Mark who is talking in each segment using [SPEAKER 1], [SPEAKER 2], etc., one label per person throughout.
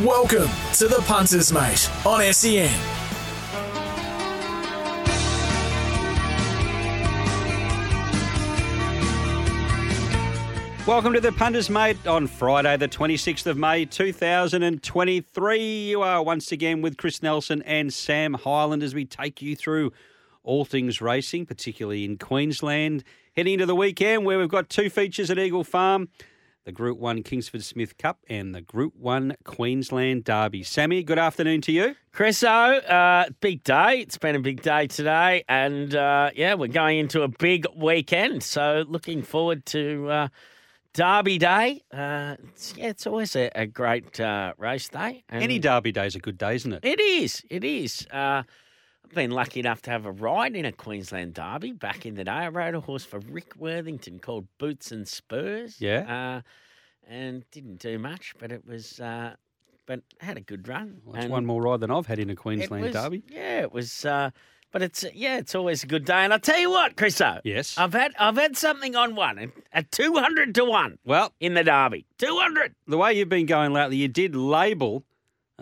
[SPEAKER 1] Welcome to the Punters Mate on SEN.
[SPEAKER 2] Welcome to the Punters Mate on Friday, the 26th of May, 2023. You are once again with Chris Nelson and Sam Hyland as we take you through all things racing, particularly in Queensland. Heading into the weekend where we've got two features at Eagle Farm the Group 1 Kingsford Smith Cup and the Group 1 Queensland Derby. Sammy, good afternoon to you.
[SPEAKER 3] Chriso, uh, big day. It's been a big day today. And uh, yeah, we're going into a big weekend. So looking forward to uh, Derby Day. Uh, it's, yeah, it's always a, a great uh, race day. And
[SPEAKER 2] Any Derby day is a good day, isn't it?
[SPEAKER 3] It is. It is. Been lucky enough to have a ride in a Queensland Derby back in the day. I rode a horse for Rick Worthington called Boots and Spurs.
[SPEAKER 2] Yeah.
[SPEAKER 3] Uh, and didn't do much, but it was, uh, but had a good run.
[SPEAKER 2] Well, it's
[SPEAKER 3] And
[SPEAKER 2] one more ride than I've had in a Queensland
[SPEAKER 3] was-
[SPEAKER 2] Derby.
[SPEAKER 3] Yeah, it was. Uh, but it's yeah, it's always a good day. And I tell you what, Chriso.
[SPEAKER 2] Yes.
[SPEAKER 3] I've had I've had something on one at two hundred to one
[SPEAKER 2] Well,
[SPEAKER 3] in the Derby. Two hundred.
[SPEAKER 2] the way you've been going lately, you did label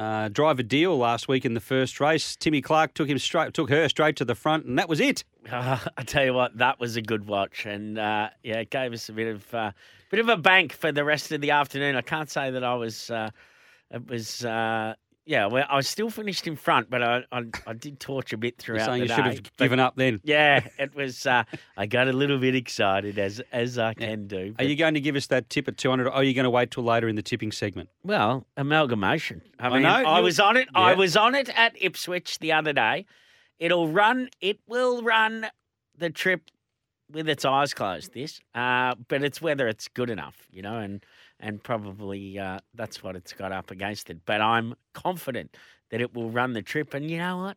[SPEAKER 2] uh, drive a deal last week in the first race. Timmy Clark took him straight, took her straight to the front, and that was it.
[SPEAKER 3] Uh, I tell you what, that was a good watch, and uh, yeah, it gave us a bit of uh, bit of a bank for the rest of the afternoon. I can't say that I was. Uh, it was. Yeah, well, I still finished in front, but I I, I did torch a bit
[SPEAKER 2] You're
[SPEAKER 3] throughout
[SPEAKER 2] saying
[SPEAKER 3] the
[SPEAKER 2] you should
[SPEAKER 3] day,
[SPEAKER 2] have
[SPEAKER 3] but-
[SPEAKER 2] given up then.
[SPEAKER 3] Yeah, it was. Uh, I got a little bit excited as as I can do.
[SPEAKER 2] Are you going to give us that tip at 200 or are you going to wait till later in the tipping segment?
[SPEAKER 3] Well, amalgamation. I
[SPEAKER 2] I
[SPEAKER 3] mean,
[SPEAKER 2] know,
[SPEAKER 3] I was on it. I was on it at Ipswich the other day. It'll run. It will run the trip with its eyes closed. This, uh, but it's whether it's good enough, you know, and and probably uh, that's what it's got up against it. But I'm confident that it will run the trip. And you know what?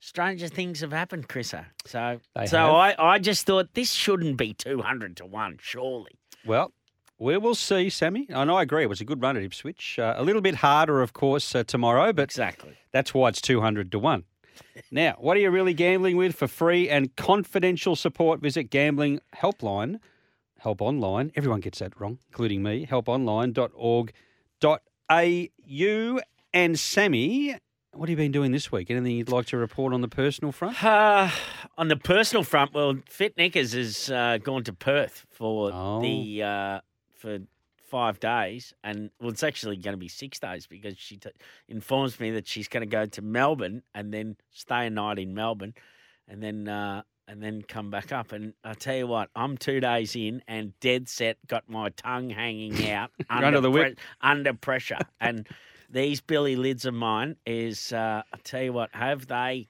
[SPEAKER 3] Stranger things have happened, Chriso. So,
[SPEAKER 2] They
[SPEAKER 3] so
[SPEAKER 2] have.
[SPEAKER 3] I, I just thought this shouldn't be two hundred to one, surely.
[SPEAKER 2] Well, we will see, Sammy. And I agree. It was a good run at Ipswich. Uh, a little bit harder, of course, uh, tomorrow, but
[SPEAKER 3] Exactly.
[SPEAKER 2] that's why it's 200 to 1. now, what are you really gambling with for free and confidential support? Visit Gambling Helpline, Help Online. Everyone gets that wrong, including me. Helponline.org.au. And Sammy, what have you been doing this week? Anything you'd like to report on the personal front?
[SPEAKER 3] Uh, on the personal front, well, Fit Knickers has uh, gone to Perth for
[SPEAKER 2] Oh.
[SPEAKER 3] the uh, for five days, and well, it's actually going to be six days because she t- informs me that she's going to go to Melbourne and then stay a night in Melbourne, and then uh, and then come back up. And I tell you what, I'm two days in and dead set, got my tongue hanging out
[SPEAKER 2] under the whip.
[SPEAKER 3] under pressure, and. These Billy lids of mine is, uh, I tell you what, have they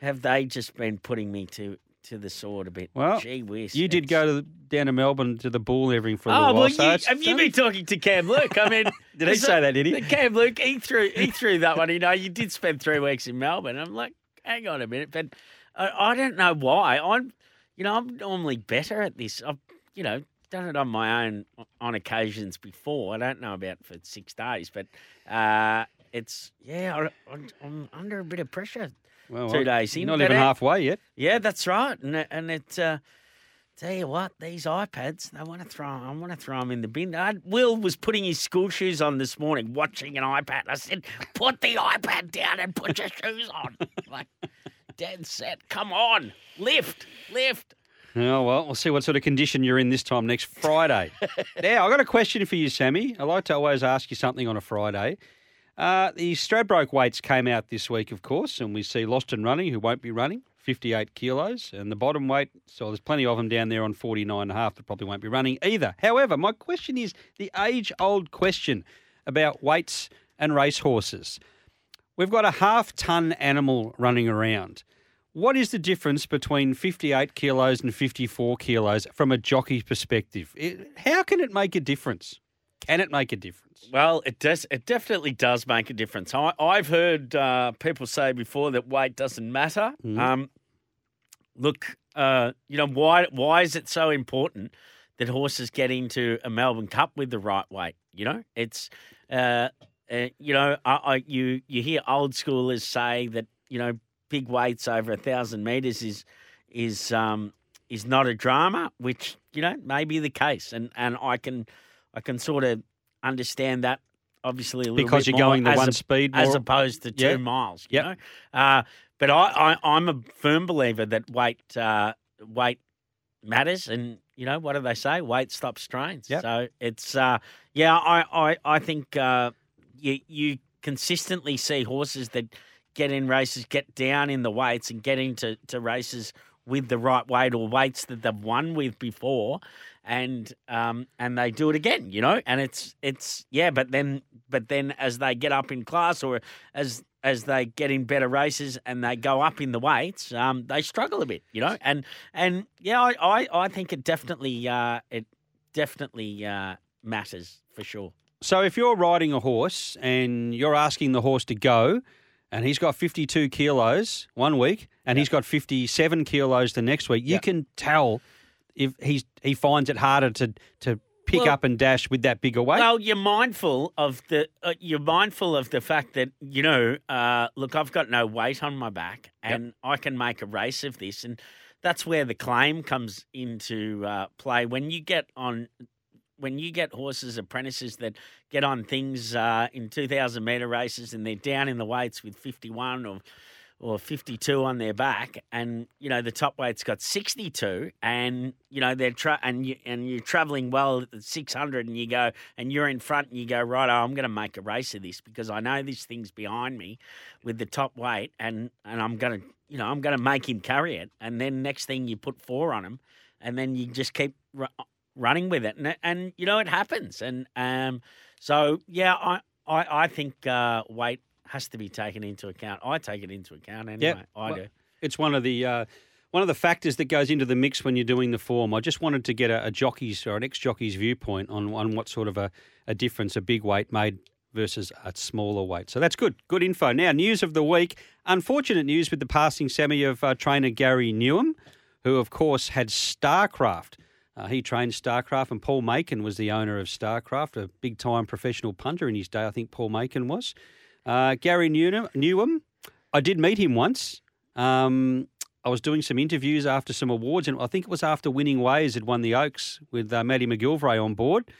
[SPEAKER 3] have they just been putting me to to the sword a bit?
[SPEAKER 2] Well,
[SPEAKER 3] gee whiz,
[SPEAKER 2] You did go to the, down to Melbourne to the bull everything for a
[SPEAKER 3] Oh
[SPEAKER 2] little
[SPEAKER 3] well,
[SPEAKER 2] so
[SPEAKER 3] you, have you been talking to Cam Luke? I mean,
[SPEAKER 2] Did he say that, did he?
[SPEAKER 3] Cam Luke, he threw he threw that one. You know, you did spend three weeks in Melbourne. I'm like, hang on a minute, but I, I don't know why. I'm, you know, I'm normally better at this. I've, you know, done it on my own on occasions before. I don't know about for six days, but uh, it's yeah, I, I'm, I'm under a bit of pressure.
[SPEAKER 2] Well,
[SPEAKER 3] two days in,
[SPEAKER 2] Not even
[SPEAKER 3] it-
[SPEAKER 2] halfway yet.
[SPEAKER 3] Yeah, that's right, and and it. Uh, tell you what, these iPads, they want to throw. I want to throw them in the bin. I, Will was putting his school shoes on this morning, watching an iPad. I said, "Put the iPad down and put your shoes on." like, dead set. Come on, lift, lift.
[SPEAKER 2] Oh, well, we'll see what sort of condition you're in this time next Friday. now, I've got a question for you, Sammy. I like to always ask you something on a Friday. Uh, the Stradbroke weights came out this week, of course, and we see Lost and Running, who won't be running, 58 kilos. And the bottom weight, so there's plenty of them down there on 49.5 that probably won't be running either. However, my question is the age old question about weights and racehorses. We've got a half ton animal running around. What is the difference between 58 kilos and 54 kilos from a jockey perspective? It, how can it make a difference? Can it make a difference?
[SPEAKER 3] Well, it does. It definitely does make a difference. I, I've heard uh, people say before that weight doesn't matter.
[SPEAKER 2] Mhm.
[SPEAKER 3] Um, look, uh, you know why? Why is it so important that horses get into a Melbourne Cup with the right weight? You know, it's uh, uh, you know, I, I you you hear old schoolers say that you know big weights over a thousand meters is is um is not a drama, which you know may be the case, and and I can I can sort of understand that. Obviously, a little
[SPEAKER 2] Because you're
[SPEAKER 3] more
[SPEAKER 2] going the one
[SPEAKER 3] a-
[SPEAKER 2] speed
[SPEAKER 3] as opposed to two
[SPEAKER 2] Yeah.
[SPEAKER 3] miles. You
[SPEAKER 2] Yep.
[SPEAKER 3] know, uh, but I, I I'm a firm believer that weight uh, weight matters, and you know what do they say? Weight stops strains.
[SPEAKER 2] Yep.
[SPEAKER 3] So it's uh, yeah, I I I think uh, you you consistently see horses that get in races, get down in the weights, and get into to races with the right weight or weights that they've won with before, and um and they do it again, you know, and it's it's yeah, but then but then as they get up in class or as as they get in better races and they go up in the weights, um, they struggle a bit, you know, and and yeah, I I, I think it definitely uh, it definitely uh, matters for sure.
[SPEAKER 2] So if you're riding a horse and you're asking the horse to go, and he's got 52 kilos one week, and he's got 57 kilos the next week, you
[SPEAKER 3] Yep.
[SPEAKER 2] can tell if he's he finds it harder to to pick
[SPEAKER 3] Well-
[SPEAKER 2] up and dash with that bigger weight.
[SPEAKER 3] Well, you're mindful of the uh, you're mindful of the fact that you know, uh, look, I've got no weight on my back, and I can make a race of this, and that's where the claim comes into uh, play. When you get on, when you get horses apprentices that get on things uh, in 2,000 meter races, and they're down in the weights with 51 or or 52 on their back and you know the top weight's got 62 and you know they're tra- and you and you're traveling well at 600 and you go and you're in front and you go right oh, I'm going to make a race of this because I know this thing's behind me with the top weight and and I'm going to you know I'm going to make him carry it. And then next thing you put four on him and then you just keep running with it and and you know it happens and um so yeah I I, I think uh, weight has to be taken into account. I take it into account anyway. I
[SPEAKER 2] Well,
[SPEAKER 3] do.
[SPEAKER 2] It's one of the uh, one of the factors that goes into the mix when you're doing the form. I just wanted to get a, a jockey's or an ex jockey's viewpoint on on what sort of a, a difference a big weight made versus a smaller weight. So that's good. Good info. Now, news of the week. Unfortunate news with the passing Sammy of uh, trainer Gary Newham, who of course had Starcraft. Uh, he trained Starcraft, and Paul Macon was the owner of Starcraft, a big time professional punter in his day. I think Paul Macon was. Uh, Gary Newham, Newham, I did meet him once. Um, I was doing some interviews after some awards, and I think it was after Winning Ways had won the Oaks with uh, Matty McGillivray on board,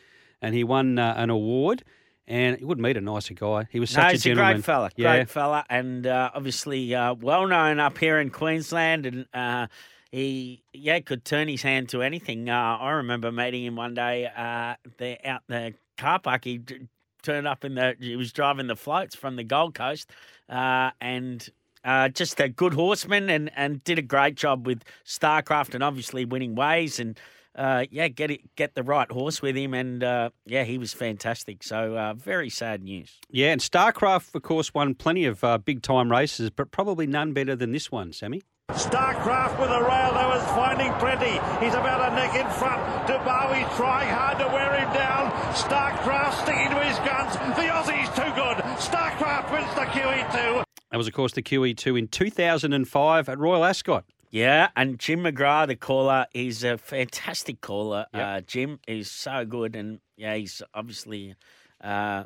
[SPEAKER 2] and he won uh, an award. And you wouldn't meet a nicer guy. He was such
[SPEAKER 3] no,
[SPEAKER 2] a
[SPEAKER 3] he's a
[SPEAKER 2] gentleman.
[SPEAKER 3] great fella,
[SPEAKER 2] Yeah.
[SPEAKER 3] great fella, and uh, obviously uh, well known up here in Queensland. And uh, he, yeah, could turn his hand to anything. Uh, I remember meeting him one day uh, there out the car park. He d- turned up in the, he was driving the floats from the Gold Coast, uh, and. Uh, just a good horseman and, and did a great job with Starcraft and obviously winning ways and uh, yeah, get it, get the right horse with him and uh, yeah, he was fantastic. So very sad news.
[SPEAKER 2] Yeah, and Starcraft, of course, won plenty of big time races, but probably none better than this one, Sammy.
[SPEAKER 4] Starcraft with a rail that was finding plenty. He's about a neck in front. Dubawi's trying hard to wear him down. Starcraft sticking to his guns. The Aussie's too good. Starcraft wins the QE2.
[SPEAKER 2] That was, of course, the QE2 in 2005 at Royal Ascot.
[SPEAKER 3] Yeah, and Jim McGrath, the caller, is a fantastic caller.
[SPEAKER 2] Yep.
[SPEAKER 3] Uh, Jim is so good, and yeah, he's obviously uh,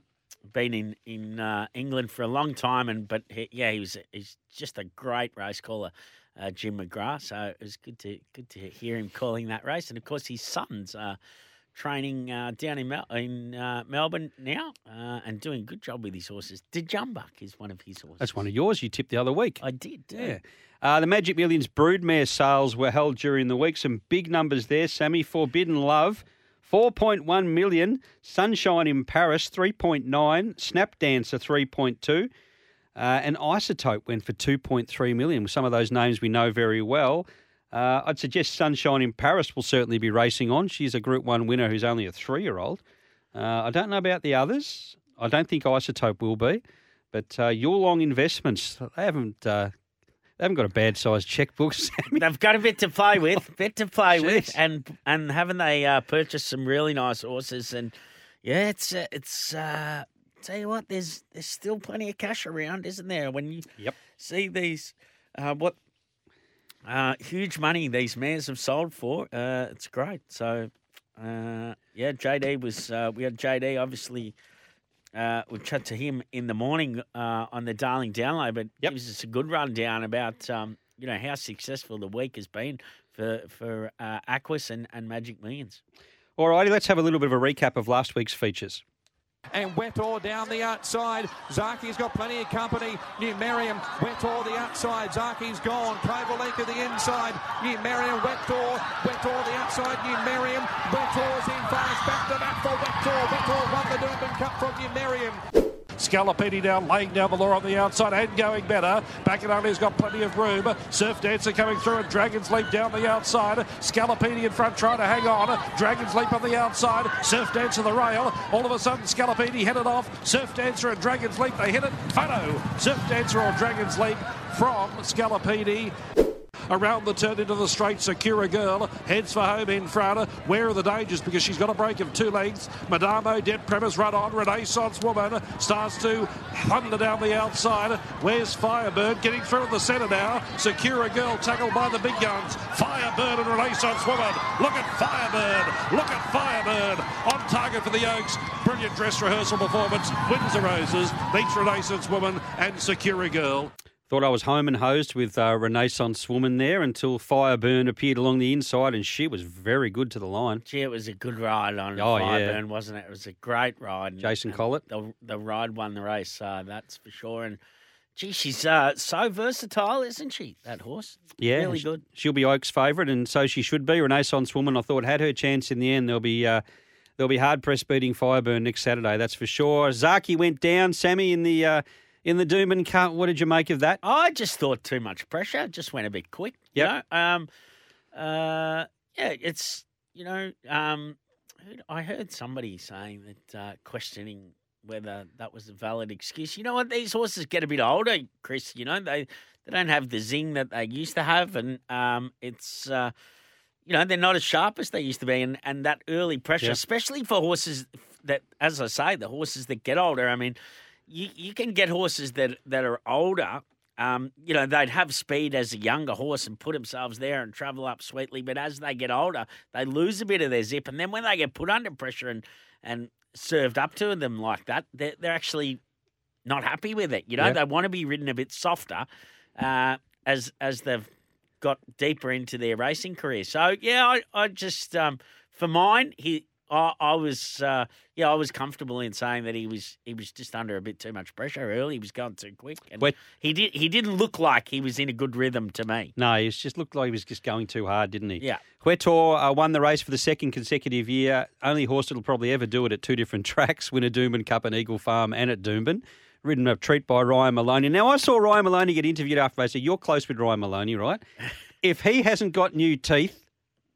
[SPEAKER 3] been in in uh, England for a long time, and but he, yeah, he was he's just a great race caller, uh, Jim McGrath. So it was good to good to hear him calling that race, and of course his sons are training uh, down in Mel- in uh, Melbourne now, uh, and doing a good job with his horses. Djumbuck is one of his horses.
[SPEAKER 2] That's one of yours you tipped the other week.
[SPEAKER 3] I did. too.
[SPEAKER 2] Yeah. Uh, the Magic Millions broodmare sales were held during the week. Some big numbers there, Sammy. Forbidden Love, 4.1 million. Sunshine in Paris, 3.9. Snap Dancer, 3.2. Uh, and Isotope went for 2.3 million. Some of those names we know very well. Uh, I'd suggest Sunshine in Paris will certainly be racing on. She's a Group 1 winner who's only a three year old. Uh, I don't know about the others. I don't think Isotope will be. But uh, Yulong Investments, they haven't. Uh, they haven't got a bad sized checkbook, Sammy.
[SPEAKER 3] They've got a bit to play with, bit to play with, and and haven't they uh, purchased some really nice horses? And Yeah, it's uh, it's. Uh, tell you what, there's there's still plenty of cash around, isn't there? When you
[SPEAKER 2] Yep.
[SPEAKER 3] see these, uh, what uh, huge money these mares have sold for, uh, it's great. So, uh, yeah, JD was. Uh, we had JD obviously. Uh, we chat to him in the morning uh, on the Darling Download, but
[SPEAKER 2] Yep.
[SPEAKER 3] gives us a good rundown about um, you know how successful the week has been for for uh, Aquis and, and Magic Millions.
[SPEAKER 2] All righty, let's have a little bit of a recap of last week's features.
[SPEAKER 5] And Huetor down the outside. Zaaki's got plenty of company. New Merriam, Huetor the outside. Zaaki's gone. To the inside. New Merriam, Huetor, Huetor the outside. New Merriam, Huetor's in fast. Back to back for Huetor. Huetor won the Doomben Cup from New Merriam.
[SPEAKER 4] Scalapini now laying down the law on the outside and going better. Back and only's got plenty of room. Surf Dancer coming through and Dragon's Leap down the outside. Scalapini in front trying to hang on. Dragon's Leap on the outside. Surf Dancer the rail. All of a sudden Scalapini headed off. Surf Dancer and Dragon's Leap they hit it. Photo. Surf Dancer or Dragon's Leap from Scalapini. Around the turn into the straight, Sakura Girl heads for home in front. Where are the dangers? Because she's got a break of two lengths. Madamo, Dead Premise, run on. Renaissance Woman starts to thunder down the outside. Where's Fireburn? Getting through in the centre now. Sakura Girl tackled by the big guns. Fireburn and Renaissance Woman. Look at Fireburn. Look at Fireburn. On target for the Oaks. Brilliant dress rehearsal performance. Wins the Roses. Beats Renaissance Woman and Sakura Girl.
[SPEAKER 2] Thought I was home and hosed with uh, Renaissance Woman there until Fireburn appeared along the inside, and she was very good to the line.
[SPEAKER 3] Gee, it was a good ride on
[SPEAKER 2] Oh, yeah.
[SPEAKER 3] Fireburn, wasn't it? It was a great ride.
[SPEAKER 2] Jason
[SPEAKER 3] and
[SPEAKER 2] Collett.
[SPEAKER 3] The, the ride won the race, uh, that's for sure. And gee, she's uh, so versatile, isn't she? That horse.
[SPEAKER 2] Yeah,
[SPEAKER 3] really good.
[SPEAKER 2] She'll be Oak's favourite, and so she should be. Renaissance Woman, I thought, had her chance in the end. There'll be uh, there'll be hard press beating Fireburn next Saturday, that's for sure. Zaaki went down, Sammy in the uh, in the Doomben Cup. What did you make of that?
[SPEAKER 3] I just thought too much pressure. Just went a bit quick. you know? Um, uh, yeah, it's you know, um, I heard somebody saying that uh, questioning whether that was a valid excuse. You know what? These horses get a bit older, Chris. You know they they don't have the zing that they used to have, and um, it's. Uh, you know, they're not as sharp as they used to be, and, and that early pressure,
[SPEAKER 2] Yeah.
[SPEAKER 3] especially for horses that, as I say, the horses that get older. I mean, you, you can get horses that that are older. Um, you know, they'd have speed as a younger horse and put themselves there and travel up sweetly. But as they get older, they lose a bit of their zip, and then when they get put under pressure and and served up to them like that, they're, they're actually not happy with it. You know,
[SPEAKER 2] Yeah.
[SPEAKER 3] they want to be ridden a bit softer uh, as as they've got deeper into their racing career. So yeah, I, I just um, for mine, he I, I was uh, yeah I was comfortable in saying that he was he was just under a bit too much pressure early. He was going too quick, and
[SPEAKER 2] Wait.
[SPEAKER 3] he did he didn't look like he was in a good rhythm to me.
[SPEAKER 2] No, he just looked like he was just going too hard, didn't he?
[SPEAKER 3] Yeah.
[SPEAKER 2] Huetor uh, won the race for the second consecutive year. Only horse that'll probably ever do it at two different tracks, win a Doomben Cup and Eagle Farm and at Doomben. Ridden a treat by Ryan Maloney. Now, I saw Ryan Maloney get interviewed after race. So you're close with Ryan Maloney, right? if he hasn't got new teeth,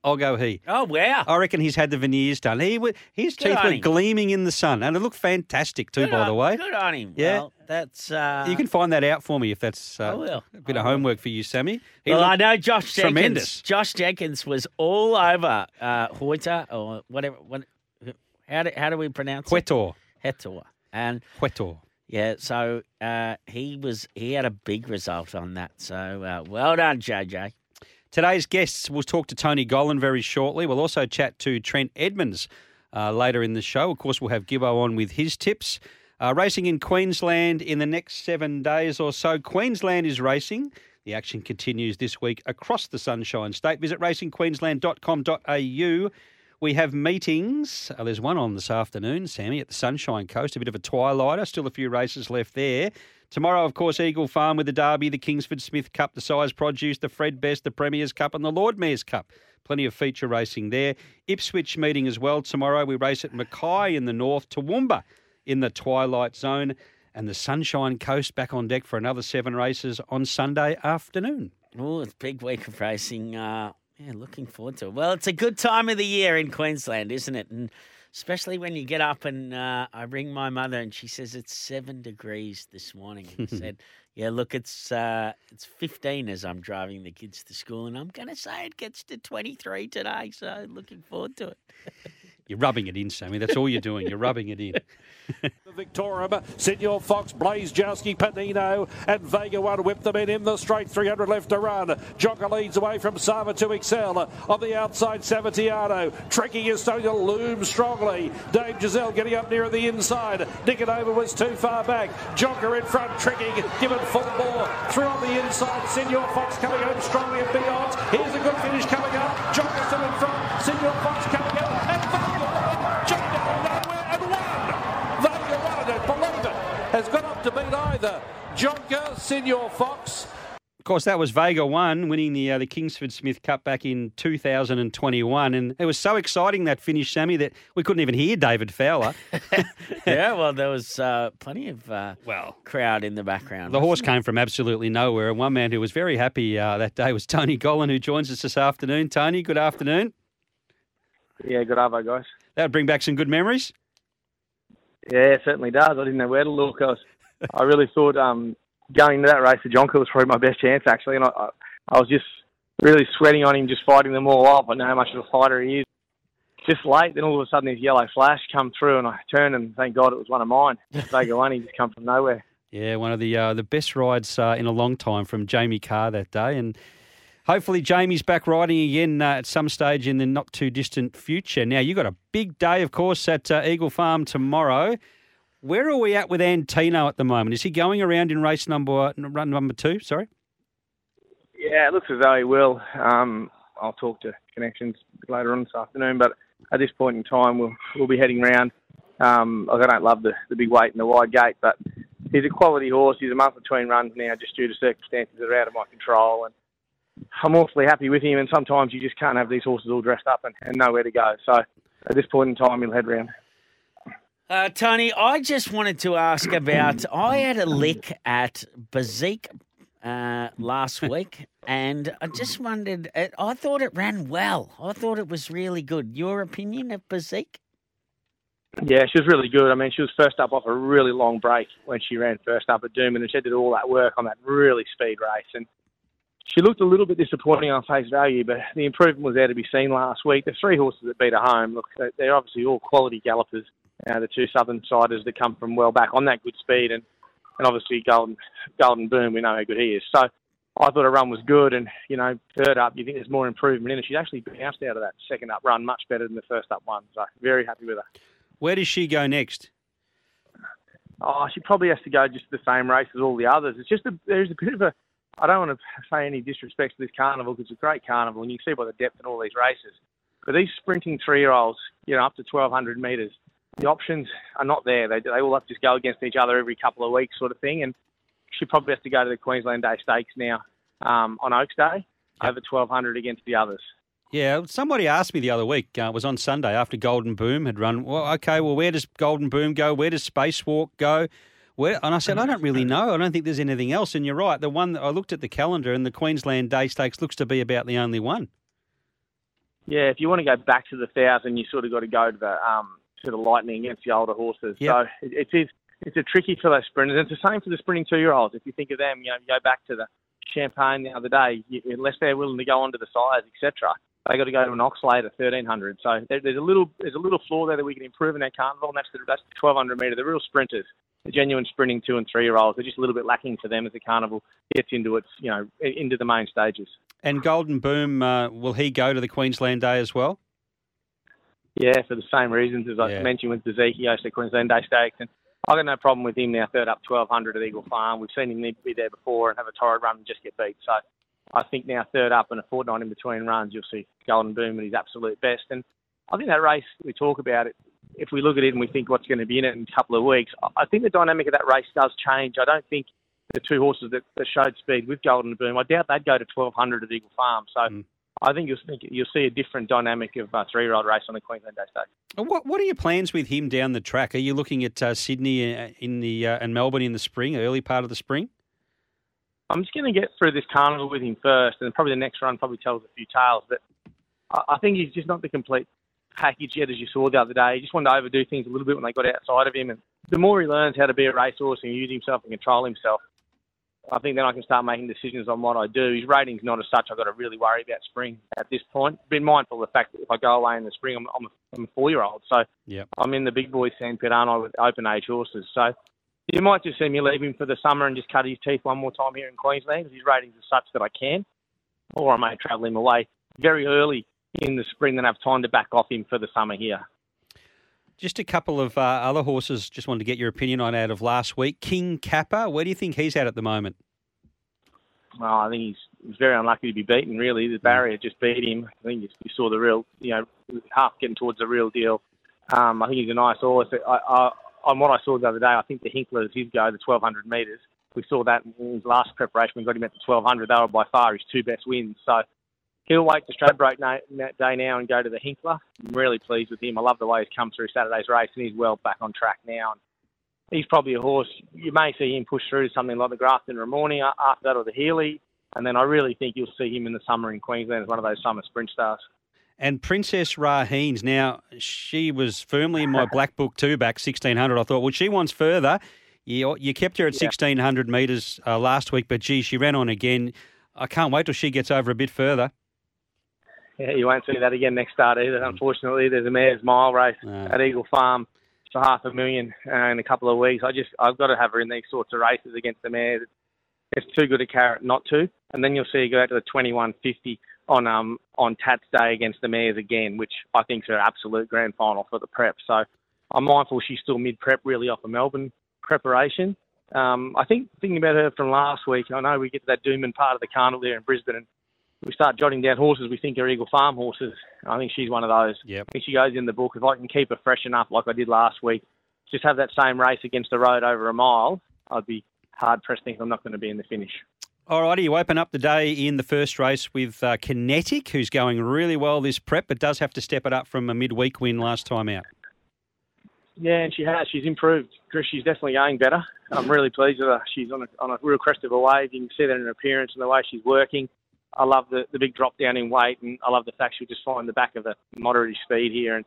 [SPEAKER 2] I'll go he.
[SPEAKER 3] Oh wow!
[SPEAKER 2] I reckon he's had the veneers done. He his
[SPEAKER 3] Good
[SPEAKER 2] teeth were
[SPEAKER 3] him.
[SPEAKER 2] gleaming in the sun, and it looked fantastic too.
[SPEAKER 3] Good
[SPEAKER 2] by
[SPEAKER 3] on-
[SPEAKER 2] the way,
[SPEAKER 3] good on him.
[SPEAKER 2] Yeah.
[SPEAKER 3] Well, that's uh,
[SPEAKER 2] you can find that out for me if that's uh, a bit of homework for you, Sammy. He
[SPEAKER 3] well, I know Josh Jenkins.
[SPEAKER 2] tremendous.
[SPEAKER 3] Josh Jenkins was all over uh, or whatever. What, how do how do we pronounce it?
[SPEAKER 2] Huetor.
[SPEAKER 3] And
[SPEAKER 2] Huetor.
[SPEAKER 3] yeah, so uh, he was he had a big result on that. So uh, well done, JJ.
[SPEAKER 2] Today's guests will talk to Tony Gollan very shortly. We'll also chat to Trent Edmonds uh, later in the show. Of course, we'll have Gibbo on with his tips. Uh, racing in Queensland in the next seven days or so. Queensland is racing. The action continues this week across the Sunshine State. Visit racingqueensland.com.au. We have meetings. Uh, there's one on this afternoon, Sammy, at the Sunshine Coast. A bit of a twilighter. Still a few races left there. Tomorrow, of course, Eagle Farm with the Derby, the Kingsford Smith Cup, the Sires Produce, the Fred Best, the Premier's Cup, and the Lord Mayor's Cup. Plenty of feature racing there. Ipswich meeting as well tomorrow. We race at Mackay in the north, Toowoomba in the twilight zone, and the Sunshine Coast back on deck for another seven races on Sunday afternoon.
[SPEAKER 3] Oh, it's a big week of racing. Uh, yeah, looking forward to it. Well, it's a good time of the year in Queensland, isn't it? And especially when you get up and uh, I ring my mother and she says it's seven degrees this morning. And I said, "Yeah, look, it's uh, it's fifteen as I'm driving the kids to school, and I'm going to say it gets to twenty three today. So looking forward to it."
[SPEAKER 2] You're rubbing it in, Sammy. That's all you're doing. You're rubbing it in.
[SPEAKER 5] Victoria, Senor Fox, Blaze Jowski, Panino, and Vega One whip them in in the straight. 300 left to run. Jonker leads away from Sava to Excel. On the outside, Savatiano. Tricky is starting to loom strongly. Dave Giselle getting up near the inside. Nicanova was too far back. Jonker in front, Tricky given full bore. Through on the inside, Senor Fox coming home strongly at beyond. Here's a good finish coming up. Jonker still in front. Senor Fox coming up. And Vega jumped out of nowhere and won. Vega One, and believe it, has got up to beat either Jonker, Senor Fox,
[SPEAKER 2] Of course, that was Vega One winning the uh, the Kingsford Smith Cup back in 2021, and it was so exciting that finish, Sammy, that we couldn't even hear David Fowler.
[SPEAKER 3] yeah, well, there was uh, plenty of uh,
[SPEAKER 2] Well,
[SPEAKER 3] crowd in the background.
[SPEAKER 2] The horse came from absolutely nowhere, and one man who was very happy uh, that day was Tony Gollan, who joins us this afternoon. Tony, good afternoon.
[SPEAKER 6] Yeah, good arvo, guys.
[SPEAKER 2] That would bring back some good memories.
[SPEAKER 6] Yeah, it certainly does. I didn't know where to look. I, was, I really thought um, going into that race, the Jonker was probably my best chance, actually. And I, I, was just really sweating on him, just fighting them all off. I know how much of a fighter he is. Just late, then all of a sudden this yellow flash come through, and I turned, and thank God it was one of mine. Vega One, he just come from nowhere.
[SPEAKER 2] Yeah, one of the uh, the best rides uh, in a long time from Jamie Kah that day, and hopefully Jamie's back riding again uh, at some stage in the not too distant future. Now you have got a big day, of course, at uh, Eagle Farm tomorrow. Where are we at with Antino at the moment? Is he going around in race number run number two? Sorry.
[SPEAKER 6] Yeah, it looks as though he will. Um, I'll talk to connections later on this afternoon, but at this point in time, we'll we'll be heading round. Um, I don't love the, the big weight and the wide gate, but he's a quality horse. He's a month between runs now, just due to circumstances that are out of my control, and I'm awfully happy with him. And sometimes you just can't have these horses all dressed up and, and nowhere to go. So at this point in time, he'll head round.
[SPEAKER 3] Uh, Tony, I just wanted to ask about. I had a lick at Bazik uh, last week, and I just wondered. uh, I thought it ran well. I thought it was really good. Your opinion of Bazik?
[SPEAKER 6] Yeah, she was really good. I mean, she was first up off a really long break when she ran first up at Doom, and she did all that work on that really speed race. And she looked a little bit disappointing on face value, but the improvement was there to be seen last week. The three horses that beat her home, look, they're obviously all quality gallopers. Uh, the two Southern Siders that come from well back on that good speed, and, and obviously Golden Golden Boom, we know how good he is. So I thought her run was good, and you know, third up, you think there's more improvement in it. She's actually bounced out of that second up run much better than the first up one. So very happy with her.
[SPEAKER 2] Where does she go next?
[SPEAKER 6] Oh, she probably has to go just the same race as all the others. It's just a, there's a bit of a. I don't want to say any disrespect to this carnival because it's a great carnival, and you can see by the depth in all these races. But these sprinting three-year-olds, you know, up to 1,200 metres, the options are not there. They they all have to just go against each other every couple of weeks, sort of thing. And she probably has to go to the Queensland Day Stakes now um, on Oaks Day over 1,200 against the others.
[SPEAKER 2] Yeah, somebody asked me the other week. Uh, it was on Sunday after Golden Boom had run. Well, okay, well, where does Golden Boom go? Where does Spacewalk go? Where? And I said, I don't really know. I don't think there's anything else. And you're right. The one that I looked at the calendar, and the Queensland Day Stakes looks to be about the only one.
[SPEAKER 6] Yeah, if you want to go back to the thousand, you sort of got to go to the um, to the lightning against the older horses.
[SPEAKER 2] Yep.
[SPEAKER 6] So it, it is it's a tricky for those sprinters. It's the same for the sprinting two year olds. If you think of them, you know, you go back to the Champagne the other day. You, unless they're willing to go onto the sides, etc., they got to go to an Oxlade at thirteen hundred. So there, there's a little there's a little flaw there that we can improve in that carnival, and that's the that's the twelve hundred metre. The real sprinters, the genuine sprinting two and three year olds, they're just a little bit lacking for them as the carnival gets into its you know into the main stages.
[SPEAKER 2] And Golden Boom, uh, will he go to the Queensland Day as well?
[SPEAKER 6] Yeah, for the same reasons as I
[SPEAKER 2] Yeah.
[SPEAKER 6] mentioned with Zeke, he goes to Queensland Day Stakes. And I've got no problem with him now, third up 1200 at Eagle Farm. We've seen him be there before and have a torrid run and just get beat. So I think now third up and a fortnight in between runs, you'll see Golden Boom at his absolute best. And I think that race, we talk about it, if we look at it and we think what's going to be in it in a couple of weeks, I- I think the dynamic of that race does change. I don't think the two horses that, that showed speed with Golden Boom, I doubt they'd go to 1200 at Eagle Farm. So
[SPEAKER 2] Mm.
[SPEAKER 6] I think you'll, think you'll see a different dynamic of uh, three-year-old race on the Queensland Day Stakes.
[SPEAKER 2] What What are your plans with him down the track? Are you looking at uh, Sydney uh, in the uh, and Melbourne in the spring, early part of the spring?
[SPEAKER 6] I'm just going to get through this carnival with him first, and probably the next run probably tells a few tales. But I, I think he's just not the complete package yet, as you saw the other day. He just wanted to overdo things a little bit when they got outside of him. And the more he learns how to be a racehorse and use himself and control himself, I think then I can start making decisions on what I do. His rating's not as such. I've got to really worry about spring at this point. Been mindful of the fact that if I go away in the spring, I'm, I'm, a, I'm a four-year-old, so
[SPEAKER 2] Yep.
[SPEAKER 6] I'm in the big boy sandpit, aren't I, with open age horses. So you might just see me leave him for the summer and just cut his teeth one more time here in Queensland. 'cause His ratings are such that I can, or I may travel him away very early in the spring, and have time to back off him for the summer here.
[SPEAKER 2] Just a couple of uh, other horses. Just wanted to get your opinion on out of last week. King Kappa. Where do you think he's at at the moment?
[SPEAKER 6] Well, I think he's, he's very unlucky to be beaten. Really, the barrier just beat him. I think you, you saw the real, you know, half getting towards the real deal. Um, I think he's a nice horse. I, I, on what I saw the other day, I think the Hinkler is his go, the 1200 metres. We saw that in his last preparation. We got him at the 1200. They were by far his two best wins. So he'll wait to Stradbroke na- that day now and go to the Hinkler. I'm really pleased with him. I love the way he's come through Saturday's race, and he's well back on track now. And he's probably a horse you may see him push through to something like the Grafton Ramornie a- after that or the Healy. And then I really think you'll see him in the summer in Queensland as one of those summer sprint stars.
[SPEAKER 2] And Princess Raheen's. Now, she was firmly in my black book too, back 1600. I thought, well, she wants further. You, you kept her at
[SPEAKER 6] Yeah.
[SPEAKER 2] 1600 metres uh, last week, but gee, she ran on again. I can't wait till she gets over a bit further.
[SPEAKER 6] Yeah, you won't see that again next start either. Unfortunately, there's a mare's mile race
[SPEAKER 2] Ah.
[SPEAKER 6] at Eagle Farm for half a million uh, in a couple of weeks. I just I've got to have her in these sorts of races against the mares. It's too good a carrot not to. And then you'll see her go out to the 2150 on um on Tats Day against the mares again, which I think is her absolute grand final for the prep. So I'm mindful she's still mid prep, really off a Melbourne preparation. Um, I think thinking about her from last week, I know we get to that Doomben part of the carnival there in Brisbane, and we start jotting down horses we think are Eagle Farm horses. I think she's one of those.
[SPEAKER 2] Yep.
[SPEAKER 6] I think she goes in the book. If I can keep her fresh enough, like I did last week, just have that same race against the road over a mile, I'd be hard pressed thinking I'm not going to be in the finish.
[SPEAKER 2] All righty, you open up the day in the first race with uh, Kinetic, who's going really well this prep, but does have to step it up from a midweek win last time out.
[SPEAKER 6] Yeah, and she has. She's improved. She's definitely going better. I'm really pleased with her. She's on a, on a real crest of a wave. You can see that in her appearance and the way she's working. I love the, the big drop down in weight, and I love the fact she'll just find the back of the moderate speed here, and,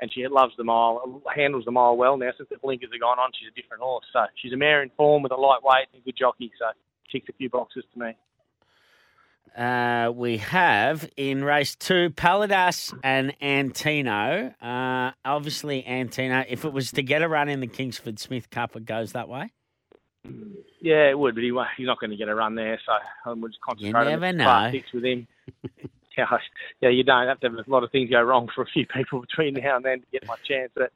[SPEAKER 6] and she loves the mile, handles the mile well now since the blinkers have gone on. She's a different horse. So she's a mare in form with a light weight and a good jockey. So ticks a few boxes to me.
[SPEAKER 3] Uh, we have in race two Paladas and Antino. Uh, obviously, Antino, if it was to get a run in the Kingsford Smith Cup, it goes that way.
[SPEAKER 6] Yeah, it would, but he, he's not going to get a run there. So I'm just concentrate on
[SPEAKER 3] never
[SPEAKER 6] the
[SPEAKER 3] know.
[SPEAKER 6] six with him. yeah, yeah, you don't have to have a lot of things go wrong for a few people between now and then to get my chance. But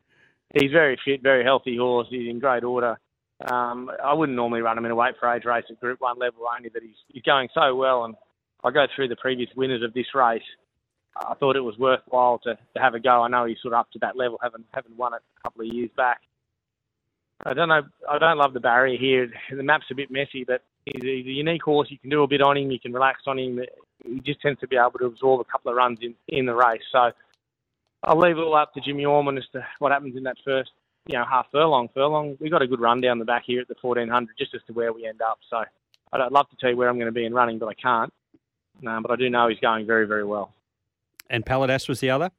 [SPEAKER 6] he's very fit, very healthy horse. He's in great order. Um, I wouldn't normally run him in a weight for age race at Group One level, only that he's he's going so well. And I go through the previous winners of this race. I thought it was worthwhile to, to have a go. I know he's sort of up to that level, having having won it a couple of years back. I don't know. I don't love the barrier here. The map's a bit messy, but he's, he's a unique horse. You can do a bit on him. You can relax on him. He just tends to be able to absorb a couple of runs in, in the race. So I'll leave it all up to Jimmy Orman as to what happens in that first, you know, half furlong. Furlong. We've got a good run down the back here at the 1400, just as to where we end up. So I'd love to tell you where I'm going to be in running, but I can't. Um, but I do know he's going very, very well.
[SPEAKER 2] And Paladas was the other?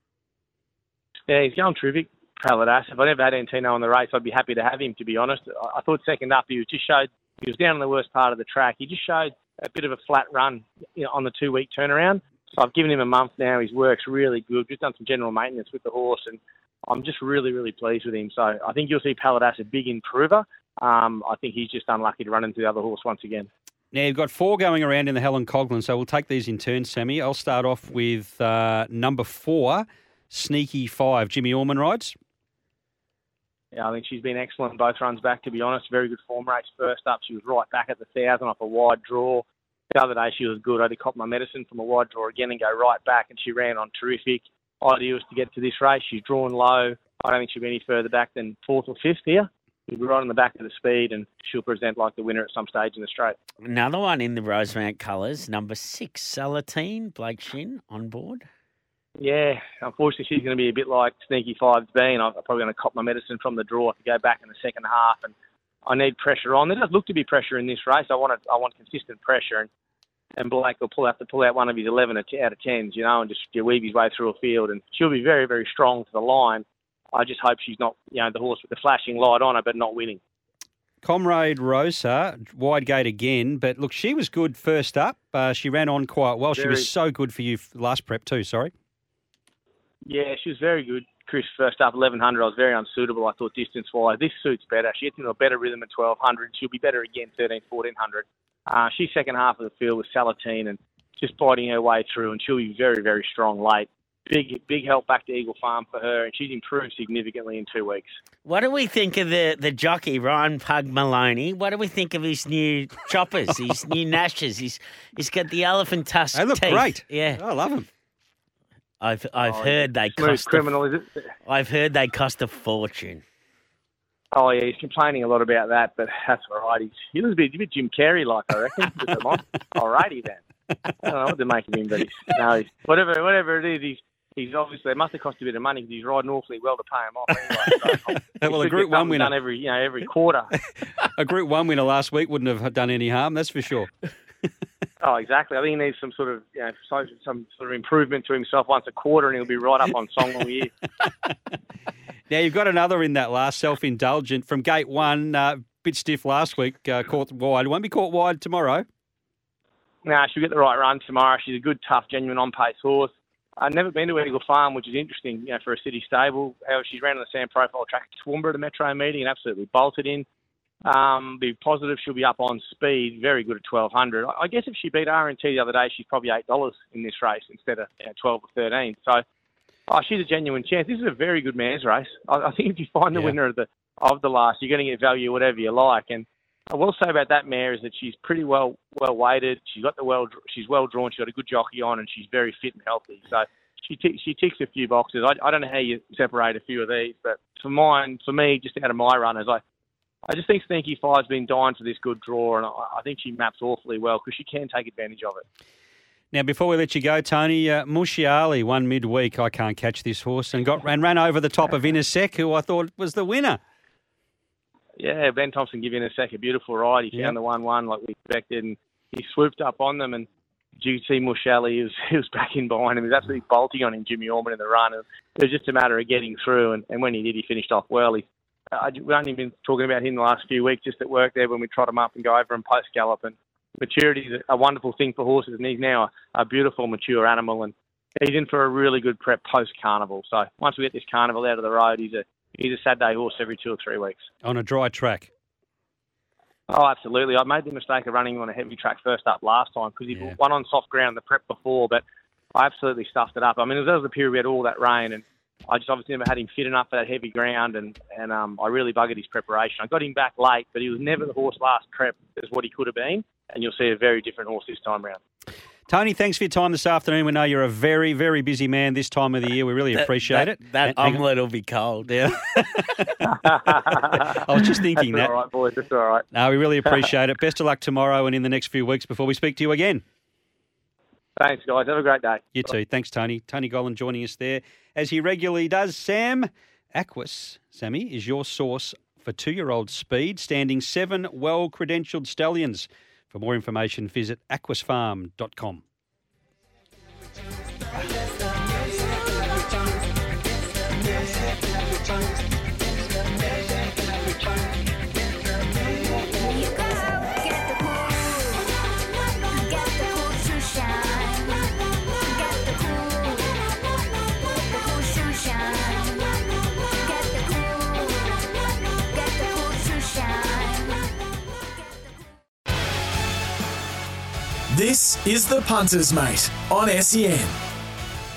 [SPEAKER 6] Yeah, he's going terrific. Paladas. If I never had Antino on the race, I'd be happy to have him. To be honest, I, thought second up he just showed he was down in the worst part of the track. He just showed a bit of a flat run you know, on the two week turnaround. So I've given him a month now. His work's really good. Just done some general maintenance with the horse, and I'm just really, really pleased with him. So I think you'll see Paladas a big improver. Um, I think he's just unlucky to run into the other horse once again.
[SPEAKER 2] Now, you've got four going around in the Helen Coghlan, so we'll take these in turn, Sammy. I'll start off with uh, number four, Sneaky Five. Jimmy Orman rides.
[SPEAKER 6] Yeah, I think she's been excellent both runs back, to be honest. Very good form race first up. She was right back at the thousand off a wide draw. The other day she was good. I had to cop my medicine from a wide draw again and go right back, and she ran on terrific. Idea was to get to this race. She's drawn low. I don't think she'll be any further back than fourth or fifth here. She'll be right on the back of the speed, and she'll present like the winner at some stage in the straight.
[SPEAKER 3] Another one in the Rosemount colours, number six, Salatine, Blake Shinn on board.
[SPEAKER 6] Yeah, unfortunately, she's going to be a bit like Sneaky Five's been. I'm probably going to cop my medicine from the draw to go back in the second half, and I need pressure on. There does look to be pressure in this race. I want it, I want consistent pressure, and and Blake will pull out to pull out one of his eleven out of tens, you know, and just weave his way through a field, and she'll be very very strong to the line. I just hope she's not, you know, the horse with the flashing light on her, but not winning.
[SPEAKER 2] Comrade Rosa, wide gate again, but look, she was good first up. Uh, she ran on quite well. She was so good for you last prep too. Sorry.
[SPEAKER 6] Yeah, she was very good. Chris first up 1100. I was very unsuitable. I thought distance wise. This suits better. She gets into a better rhythm at 1200. She'll be better again 13, 1400. Uh, she's second half of the field with Salatine and just biting her way through, and she'll be very, very strong late. Big, big help back to Eagle Farm for her, and she's improved significantly in two weeks.
[SPEAKER 3] What do we think of the, the jockey, Ryan Pug Maloney? What do we think of his new choppers, his new gnashes? He's he's got the elephant tusk
[SPEAKER 2] They look
[SPEAKER 3] teeth.
[SPEAKER 2] great.
[SPEAKER 3] Yeah,
[SPEAKER 2] I love them.
[SPEAKER 3] I've I've
[SPEAKER 6] Oh,
[SPEAKER 3] heard they cost.
[SPEAKER 6] criminal, is it?
[SPEAKER 3] A, I've heard they cost a fortune.
[SPEAKER 6] Oh yeah, he's complaining a lot about that, but that's all right. He's, he looks a bit, a bit Jim Carrey like, I reckon. mic. Alrighty then. I don't know what to make of him, but he's, no, he's, whatever, whatever it is, he's, he's obviously it must have cost a bit of money because he's riding awfully well to pay him off. Anyway, so
[SPEAKER 2] well, a Group One winner,
[SPEAKER 6] done every, you know, every quarter.
[SPEAKER 2] a Group One winner last week wouldn't have done any harm. That's for sure.
[SPEAKER 6] Oh, exactly. I think he needs some sort of, you know, so, some sort of improvement to himself once a quarter, and he'll be right up on song all year.
[SPEAKER 2] Now you've got another in that last self-indulgent from Gate One. Uh, bit stiff last week, uh, caught wide. Won't be caught wide tomorrow.
[SPEAKER 6] Nah, she'll get the right run tomorrow. She's a good, tough, genuine on-pace horse. I've never been to Eagle Farm, which is interesting, you know, for a city stable. How she ran on the sand profile track at Toowoomba at a metro meeting and absolutely bolted in. Um, be positive she'll be up on speed, very good at 1200. I I guess if she beat R&T the other day, she's probably $8 in this race instead of you know, 12 or 13. So oh, she's a genuine chance. This is a very good mares race. I, I think if you find the
[SPEAKER 2] Yeah.
[SPEAKER 6] winner of the of the last, you're going to get value whatever you like. And I will say about that mare is that she's pretty well well weighted. She's got the well she's well drawn. She's got a good jockey on, and she's very fit and healthy. So she ticks she ticks a few boxes. I, I don't know how you separate a few of these, but for mine, for me, just out of my runners, I I just think Stinky Five's been dying for this good draw, and I, I think she maps awfully well because she can take advantage of it.
[SPEAKER 2] Now, before we let you go, Tony, uh, Mushiali won midweek. I can't catch this horse and got and ran over the top of Innersec, who I thought was the winner.
[SPEAKER 6] Yeah, Ben Thompson giving a a beautiful ride. He
[SPEAKER 2] Yeah.
[SPEAKER 6] found the one one like we expected, and he swooped up on them. And GT Mushelli he was he was back in behind him. He was absolutely bolting on him, Jimmy Orman in the run. It was just a matter of getting through, and, and when he did, he finished off well. He, Uh, I, we only been talking about him the last few weeks, just at work there when we trot him up and go over him post gallop. And maturity is a wonderful thing for horses, and he's now a, a beautiful mature animal, and he's in for a really good prep post carnival. So once we get this carnival out of the road, he's a he's a Saturday horse every two or three weeks.
[SPEAKER 2] On a dry track.
[SPEAKER 6] Oh, absolutely. I made the mistake of running him on a heavy track first up last time because he
[SPEAKER 2] Yeah.
[SPEAKER 6] won on soft ground the prep before, but I absolutely stuffed it up. I mean, that was the period we had all that rain, and I just obviously never had him fit enough for that heavy ground, and and um, I really buggered his preparation. I got him back late, but he was never the horse last prep as what he could have been, and you'll see a very different horse this time round.
[SPEAKER 2] Tony, thanks for your time this afternoon. We know you're a very, very busy man this time of the year. We really appreciate
[SPEAKER 3] that,
[SPEAKER 2] it.
[SPEAKER 3] That
[SPEAKER 2] And- hang on.
[SPEAKER 3] omelette will be cold.
[SPEAKER 2] Yeah. I was just thinking
[SPEAKER 6] That's
[SPEAKER 2] that.
[SPEAKER 6] all right, boys. That's all right.
[SPEAKER 2] No, we really appreciate it. Best of luck tomorrow and in the next few weeks before we speak to you again.
[SPEAKER 6] Thanks, guys. Have a great day.
[SPEAKER 2] You too. Thanks, Tony. Tony Gollan joining us there, as he regularly does. Sam Aquis, Sammy, is your source for two year old speed, standing seven well credentialed stallions. For more information, visit aquisfarm.com.
[SPEAKER 1] This is the Punters Mate on SEN.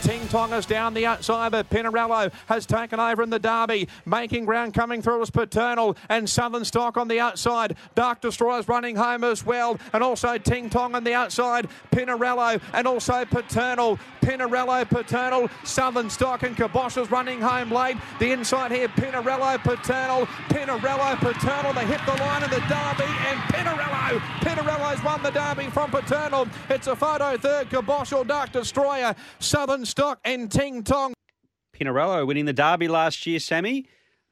[SPEAKER 5] Ting Tongers down the outside, but Pinarello has taken over in the derby. Making ground coming through as Paternal and Southern Stock on the outside. Dark Destroyers running home as well. And also Ting Tong on the outside. Pinarello and also Paternal. Pinarello, Paternal, Southern Stock and Kaboshes running home late. The inside here, Pinarello, Paternal. Pinarello, Paternal. They hit the line in the derby and Pinarello. Pinarello's won the derby from Paternal. It's a photo third, Kabosh or Dark Destroyer. Southern Stock and Ting Tong.
[SPEAKER 2] Pinarello winning the Derby last year, Sammy.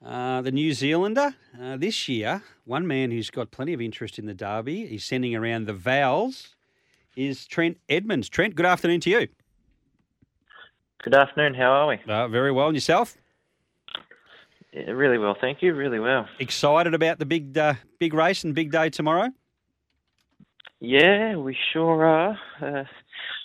[SPEAKER 2] Uh, the New Zealander. Uh, this year, one man who's got plenty of interest in the Derby, he's sending around the vowels, is Trent Edmonds. Trent, good afternoon to you.
[SPEAKER 7] Good afternoon. How are we?
[SPEAKER 2] Uh, very well. And yourself?
[SPEAKER 7] Yeah, really well, thank you. Really well.
[SPEAKER 2] Excited about the big uh, big race and big day tomorrow?
[SPEAKER 7] Yeah, we sure are. Uh,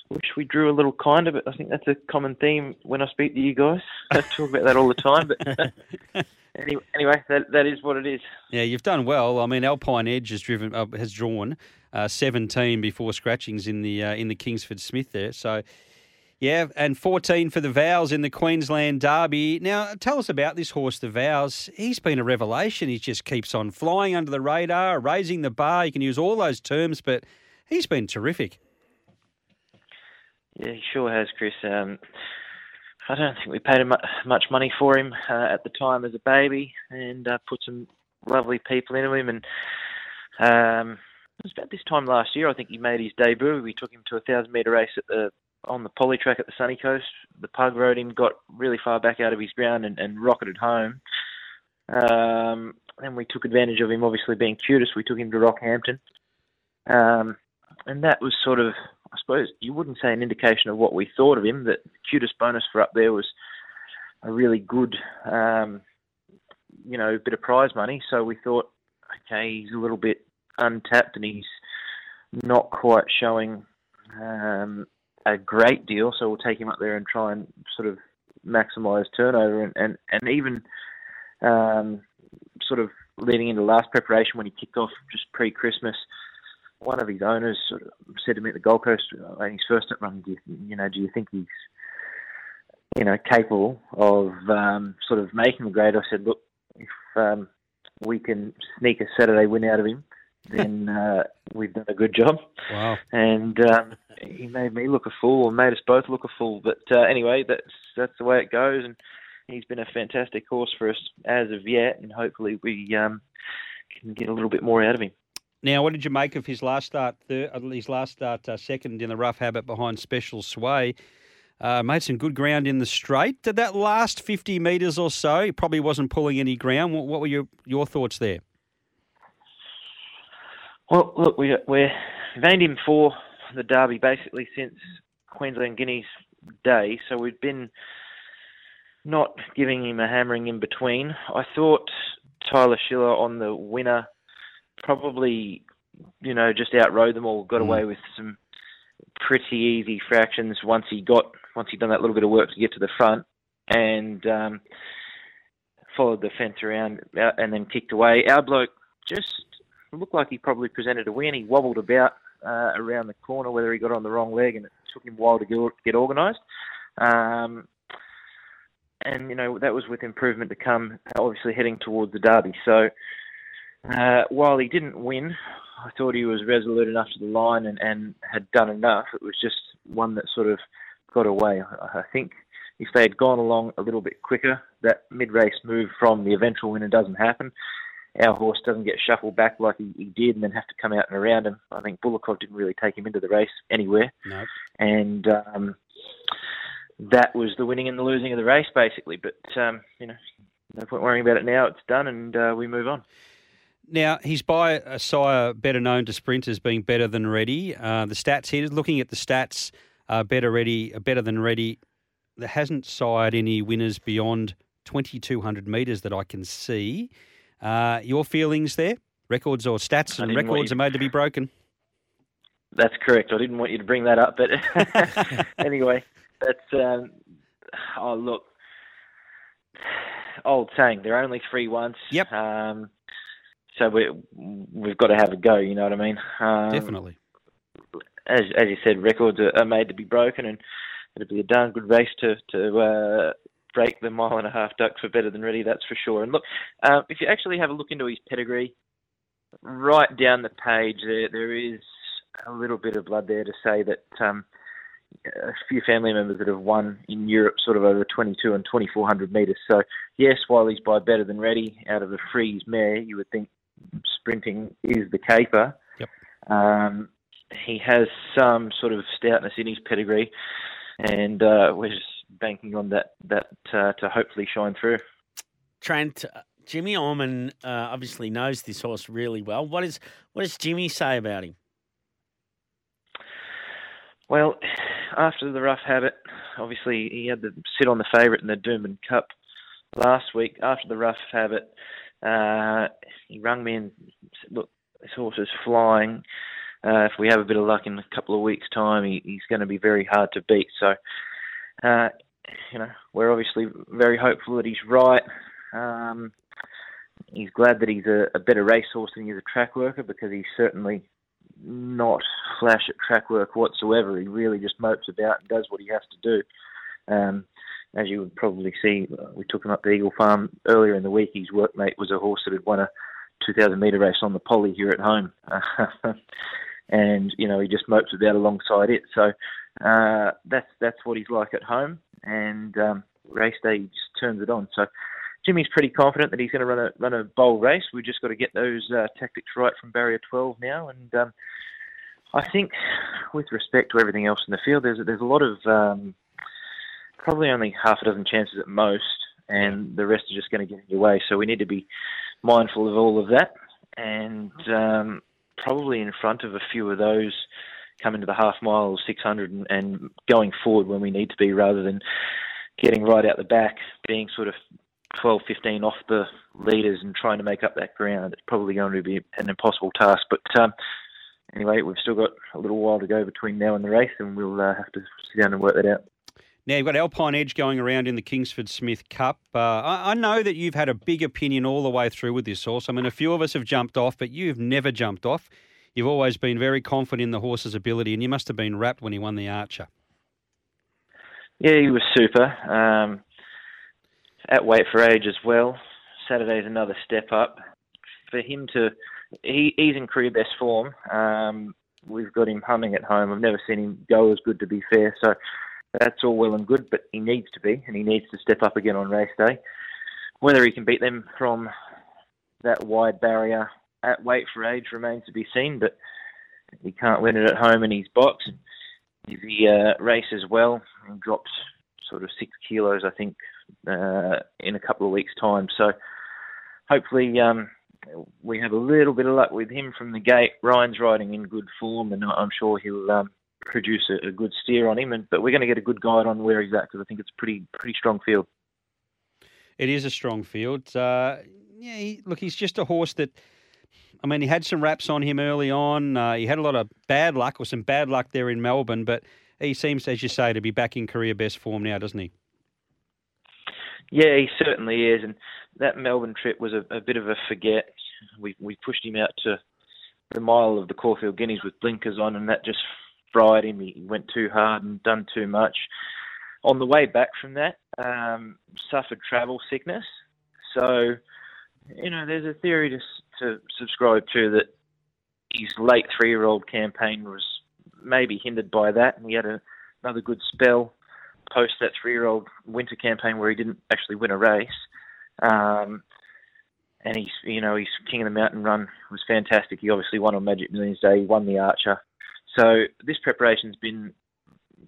[SPEAKER 7] wish we drew a little kinder, but I think that's a common theme when I speak to you guys. I talk about that all the time. But anyway, anyway, that that is what it is.
[SPEAKER 2] Yeah, you've done well. I mean, Alpine Edge has driven uh, has drawn uh, 17 before scratchings in the uh, in the Kingsford Smith there. So. Yeah, and 14 for the Vows in the Queensland Derby. Now, tell us about this horse, the Vows. He's been a revelation. He just keeps on flying under the radar, raising the bar. You can use all those terms, but he's been terrific.
[SPEAKER 7] Yeah, he sure has, Chris. Um, I don't think we paid him much money for him uh, at the time as a baby, and uh, put some lovely people into him. And um, it was about this time last year, I think he made his debut. We took him to a thousand metre race at the on the poly track at the Sunny Coast. The pug rode him, got really far back out of his ground, and, and rocketed home. Um, and we took advantage of him, obviously being QTIS. We took him to Rockhampton. Um, and that was sort of, I suppose, you wouldn't say an indication of what we thought of him. That QTIS bonus for up there was a really good, um, you know, bit of prize money. So we thought, okay, he's a little bit untapped and he's not quite showing um, a great deal. So we'll take him up there and try and sort of maximise turnover and and, and even um, sort of leading into last preparation when he kicked off just pre-Christmas one of his owners sort of said to me at the Gold Coast in his first run, do you, you know, do you think he's, you know, capable of um, sort of making the grade? I said, look, if um, we can sneak a Saturday win out of him, then uh, we've done a good job.
[SPEAKER 2] Wow.
[SPEAKER 7] And um, he made me look a fool, and made us both look a fool. But uh, anyway, that's that's the way it goes, and he's been a fantastic horse for us as of yet, and hopefully we um, can get a little bit more out of him.
[SPEAKER 2] Now, what did you make of his last start? Third, uh, his last start, uh, second in the rough habit behind Special Sway. Uh, made some good ground in the straight. Did that last 50 metres or so? He probably wasn't pulling any ground. What, what were your, your thoughts there?
[SPEAKER 7] Well, look, we, we're named him for the Derby basically since Queensland Guineas day, so we've been not giving him a hammering in between. I thought Tyler Schiller on the winner probably, you know, just outrode them all. Got mm. away with some pretty easy fractions once he got once he'd done that little bit of work to get to the front, and um, followed the fence around uh, and then kicked away. Our bloke just looked like he probably presented a win. He wobbled about uh, around the corner, whether he got on the wrong leg, and it took him a while to get, organised. Um, and you know that was with improvement to come, obviously heading towards the derby. So uh, while he didn't win, I thought he was resolute enough to the line and, and had done enough. It was just one that sort of got away. I think if they had gone along a little bit quicker, that mid-race move from the eventual winner doesn't happen. Our horse doesn't get shuffled back like he, he did and then have to come out and around him. I think Bulikov didn't really take him into the race anywhere.
[SPEAKER 2] No.
[SPEAKER 7] And um, that was the winning and the losing of the race, basically. But, um, you know, no point worrying about it now. It's done and uh, we move on.
[SPEAKER 2] Now, he's by a sire better known to sprinters being better than ready. Uh, the stats here, looking at the stats, uh, better ready, better than ready. There hasn't sired any winners beyond 2,200 metres that I can see. Uh, your feelings there? Records or stats and records you... are made to be broken.
[SPEAKER 7] That's correct. I didn't want you to bring that up, but anyway, that's um, oh look, old saying. They're only three once.
[SPEAKER 2] Yep.
[SPEAKER 7] Um, so we we've got to have a go. You know what I mean?
[SPEAKER 2] Um, Definitely.
[SPEAKER 7] As as you said, records are, are, made to be broken, and it'll be a darn good race to to uh, break the mile and a half duck for better than ready. That's for sure. And look, uh, if you actually have a look into his pedigree, right down the page there there is a little bit of blood there to say that. Um, a few family members that have won in Europe, sort of over 22 and 2400 metres. So, yes, while he's by better than ready out of a freeze mare, you would think sprinting is the caper.
[SPEAKER 2] Yep.
[SPEAKER 7] Um, he has some sort of stoutness in his pedigree, and uh, we're just banking on that that uh, to hopefully shine through.
[SPEAKER 3] Trent, uh, Jimmy Orman uh, obviously knows this horse really well. What is what does Jimmy say about him?
[SPEAKER 7] Well, after the rough habit, obviously he had to sit on the favourite in the Doomben Cup last week after the rough habit, uh, he rang me and said, "Look, this horse is flying. Uh, if we have a bit of luck in a couple of weeks' time, he, he's going to be very hard to beat." So, uh, you know, we're obviously very hopeful that he's right. Um, he's glad that he's a, a better racehorse than he's a track worker because he's certainly not flash at track work whatsoever. He really just mopes about and does what he has to do. Um, as you would probably see, uh, we took him up to Eagle Farm earlier in the week. His workmate was a horse that had won a 2,000 metre race on the Poly here at home. and, you know, he just mopes about alongside it. So uh, that's that's what he's like at home. And um, race day, he just turns it on. So Jimmy's pretty confident that he's going to run a run a bowl race. We've just got to get those uh, tactics right from barrier 12 now. And um, I think, with respect to everything else in the field, there's there's a lot of um, probably only half a dozen chances at most, and the rest are just going to get in your way. So we need to be mindful of all of that, and um, probably in front of a few of those coming to the half mile or 600 and, and going forward when we need to be, rather than getting right out the back, being sort of 12, 15 off the leaders and trying to make up that ground. It's probably going to be an impossible task, but. Um, anyway, we've still got a little while to go between now and the race, and we'll uh, have to sit down and work that out.
[SPEAKER 2] Now, you've got Alpine Edge going around in the Kingsford Smith Cup. Uh, I, I, know that you've had a big opinion all the way through with this horse. I mean, a few of us have jumped off, but you've never jumped off. You've always been very confident in the horse's ability, and you must have been rapt when he won the Archer.
[SPEAKER 7] Yeah, he was super. Um, at weight for age as well. Saturday's another step up. For him to, he, he's in career best form. Um, we've got him humming at home. I've never seen him go as good, to be fair. So that's all well and good, but he needs to be, and he needs to step up again on race day. Whether he can beat them from that wide barrier at weight for age remains to be seen, but he can't win it at home in his box. If he uh, races well and drops sort of six kilos, I think, uh, in a couple of weeks' time. So hopefully um, we have a little bit of luck with him from the gate. Ryan's riding in good form, and I'm sure he'll um, produce a, a, good steer on him. And but we're going to get a good guide on where he's at because I think it's a pretty pretty strong field.
[SPEAKER 2] It is a strong field. Uh, yeah, he, look, he's just a horse that. I mean, he had some wraps on him early on. Uh, he had a lot of bad luck or some bad luck there in Melbourne, but he seems, as you say, to be back in career best form now, doesn't he?
[SPEAKER 7] Yeah, he certainly is, and that Melbourne trip was a, a bit of a forget. We we pushed him out to the mile of the Caulfield Guineas with blinkers on, and that just fried him. He went too hard and done too much. On the way back from that, um, suffered travel sickness. So, you know, there's a theory to, to subscribe to that his late three-year-old campaign was maybe hindered by that, and he had a, another good spell post that three-year-old winter campaign where he didn't actually win a race. Um, and he's, you know, he's King of the Mountain Run was fantastic. He obviously won on Magic Millions Day. He won the Archer. So this preparation's been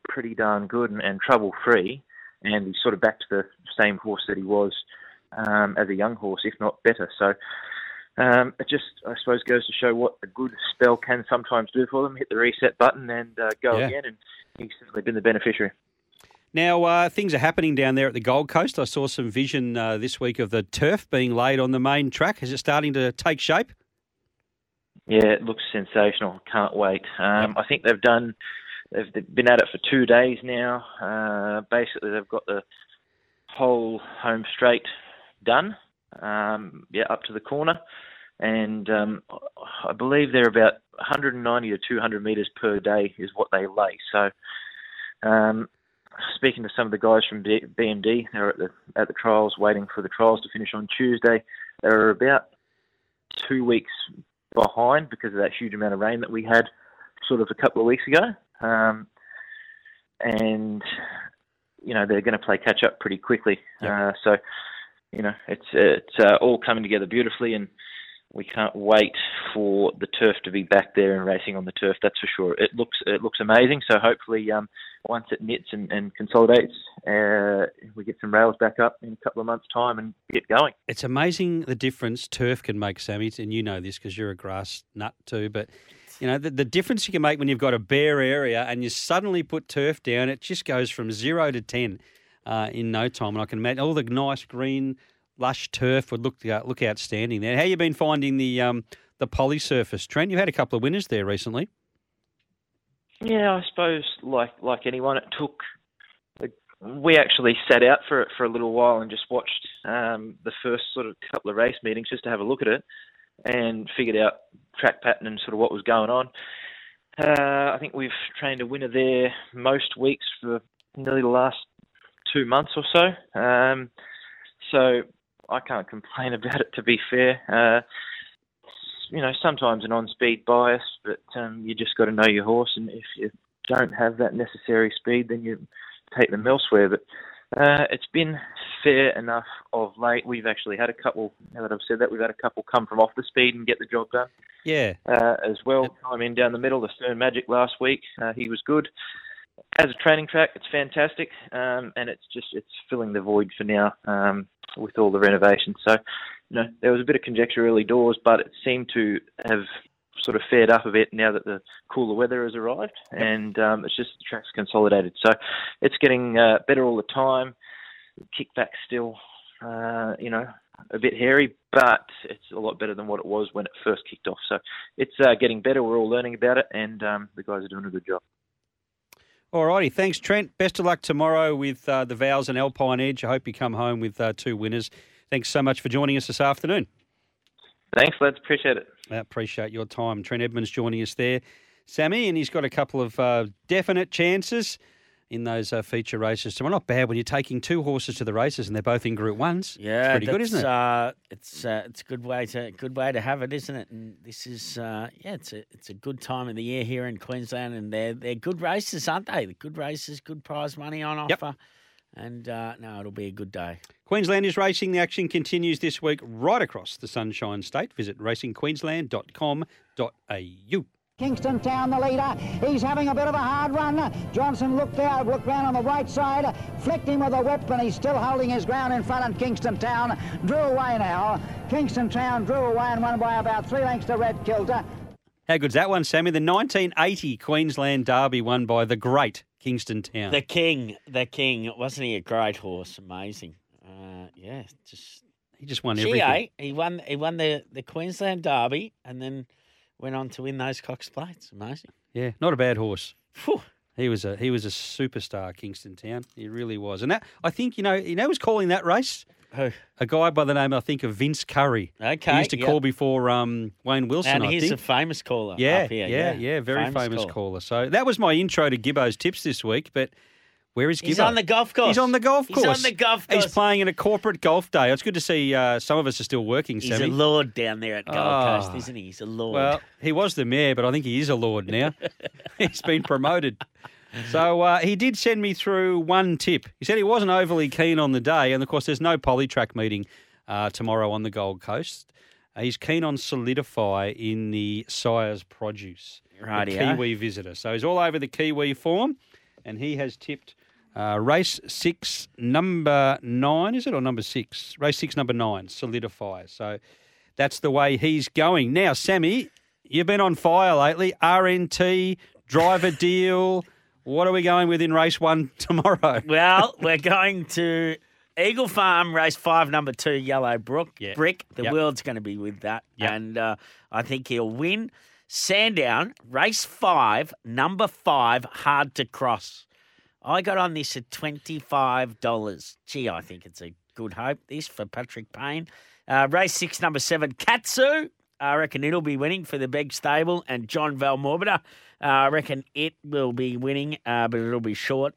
[SPEAKER 7] pretty darn good and, and trouble-free. And he's sort of back to the same horse that he was um, as a young horse, if not better. So um, it just, I suppose, goes to show what a good spell can sometimes do for them. Hit the reset button and uh, go yeah. again, and he's certainly been the beneficiary.
[SPEAKER 2] Now, uh, things are happening down there at the Gold Coast. I saw some vision uh, this week of the turf being laid on the main track. Is it starting to take shape?
[SPEAKER 7] Yeah, it looks sensational. Can't wait. Um. I think they've done. They've been at it for two days now. Uh, basically, they've got the whole home straight done. Um, yeah, up to the corner, and um, I believe they're about 190 to 200 meters per day is what they lay. So um, speaking to some of the guys from BMD, they're at the at the trials, waiting for the trials to finish on Tuesday. They're about two weeks behind because of that huge amount of rain that we had, sort of a couple of weeks ago. Um, and you know they're going to play catch up pretty quickly. Uh, so you know it's it's uh, all coming together beautifully, and we can't wait for the turf to be back there and racing on the turf. That's for sure. It looks it looks amazing. So hopefully, um, once it knits and, and consolidates, uh, we get some rails back up in a couple of months' time and get going.
[SPEAKER 2] It's amazing the difference turf can make, Sammy, and you know this because you're a grass nut too. But you know the, the difference you can make when you've got a bare area and you suddenly put turf down. It just goes from zero to ten. Uh, in no time. And I can imagine all the nice green, lush turf would look uh, look outstanding there. How you been finding the um, the poly surface, Trent? You had a couple of winners there recently.
[SPEAKER 7] Yeah, I suppose like like anyone, it took. We actually sat out for it for a little while and just watched um, the first sort of couple of race meetings just to have a look at it and figured out track pattern and sort of what was going on. Uh, I think we've trained a winner there most weeks for nearly the last two months or so. Um, so I can't complain about it. To be fair, uh, you know, sometimes an on-speed bias, but um, you just got to know your horse, and if you don't have that necessary speed, then you take them elsewhere. But uh, it's been fair enough of late. We've actually had a couple. Now that I've said that, we've had a couple come from off the speed and get the job done.
[SPEAKER 2] Yeah.
[SPEAKER 7] Uh, as well, time in down the middle. The Stern Magic last week, uh, he was good. As a training track, it's fantastic, um, and it's just it's filling the void for now um, with all the renovations. So, you know, there was a bit of conjecture early doors, but it seemed to have sort of fared up a bit now that the cooler weather has arrived, and um, it's just the track's consolidated. So, it's getting uh, better all the time. Kickback still, uh, you know, a bit hairy, but it's a lot better than what it was when it first kicked off. So it's uh, getting better. We're all learning about it, and um, the guys are doing a good job.
[SPEAKER 2] All righty. Thanks, Trent. Best of luck tomorrow with uh, the Vows and Alpine Edge. I hope you come home with uh, two winners. Thanks so much for joining us this afternoon.
[SPEAKER 7] Thanks, lads. Appreciate it.
[SPEAKER 2] I appreciate your time. Trent Edmonds joining us there, Sammy, and he's got a couple of uh, definite chances in those uh, feature races tomorrow. Not bad when you're taking two horses to the races and they're both in Group Ones.
[SPEAKER 3] Yeah,
[SPEAKER 2] it's pretty good, isn't it?
[SPEAKER 3] Uh, it's uh, it's a good way to good way to have it, isn't it? And this is uh, yeah, it's a it's a good time of the year here in Queensland, and they're they're good races, aren't they? The Good races, good prize money on
[SPEAKER 2] Yep.
[SPEAKER 3] offer, and uh, no, it'll be a good day.
[SPEAKER 2] Queensland is racing. The action continues this week right across the Sunshine State. Visit racingqueensland.com.au.
[SPEAKER 8] Kingston Town, the leader. He's having a bit of a hard run. Johnson looked out, looked round on the right side, flicked him with a whip, and he's still holding his ground in front of Kingston Town. Drew away now. Kingston Town drew away and won by about three lengths to Red Kilter.
[SPEAKER 2] How good's that one, Sammy? The 1980 Queensland Derby won by the great Kingston Town.
[SPEAKER 3] The king, the king, wasn't he a great horse? Amazing. Uh, yeah, just
[SPEAKER 2] he just won everything.
[SPEAKER 3] eh? He won. He won the, the Queensland Derby, and then went on to win those Cox Plates. Amazing.
[SPEAKER 2] Yeah, not a bad horse.
[SPEAKER 3] Phew.
[SPEAKER 2] He was a he was a superstar, Kingston Town. He really was. And that I think you know you know was calling that race
[SPEAKER 3] Who?
[SPEAKER 2] a guy by the name I think of Vince Curry.
[SPEAKER 3] Okay,
[SPEAKER 2] he used to
[SPEAKER 3] yep.
[SPEAKER 2] call before um, Wayne Wilson.
[SPEAKER 3] And
[SPEAKER 2] I
[SPEAKER 3] he's
[SPEAKER 2] think.
[SPEAKER 3] a famous caller.
[SPEAKER 2] yeah,
[SPEAKER 3] up here.
[SPEAKER 2] yeah, yeah, very famous,
[SPEAKER 3] caller.
[SPEAKER 2] caller. So that was my intro to Gibbo's tips this week. But where is Gibbo?
[SPEAKER 3] He's on the golf course.
[SPEAKER 2] He's on the golf course.
[SPEAKER 3] He's on the golf course.
[SPEAKER 2] He's playing in a corporate golf day. It's good to see uh, some of us are still working.
[SPEAKER 3] He's
[SPEAKER 2] Sammy.
[SPEAKER 3] a lord down there at Gold
[SPEAKER 2] Ah.
[SPEAKER 3] Coast, isn't he? He's a lord.
[SPEAKER 2] Well, he was the mayor, but I think he is a lord now. He's been promoted. So uh, he did send me through one tip. He said he wasn't overly keen on the day, and of course, there's no polytrack meeting uh, tomorrow on the Gold Coast. Uh, he's keen on solidify in the Sire's Produce, the
[SPEAKER 3] Rightio.
[SPEAKER 2] Kiwi visitor. So he's all over the Kiwi form, and he has tipped uh, race six, number nine, is it, or number six? Race six, number nine, solidify. So that's the way he's going. Now, Sammy, you've been on fire lately. RNT, driver deal. What are we going with in race one tomorrow?
[SPEAKER 3] well, we're going to Eagle Farm, race five, number two, Yellow Brick.
[SPEAKER 2] Yeah.
[SPEAKER 3] Brick. The
[SPEAKER 2] Yep.
[SPEAKER 3] world's going to be with that.
[SPEAKER 2] Yep.
[SPEAKER 3] And uh, I think he'll win. Sandown, race five, number five, hard to cross. I got on this at $25. Gee, I think it's a good hope, this, for Patrick Payne. Uh, race six, number seven, Katsu. I reckon it'll be winning for the Begg Stable and John Valmorbida. Uh, I reckon it will be winning, uh, but it'll be short.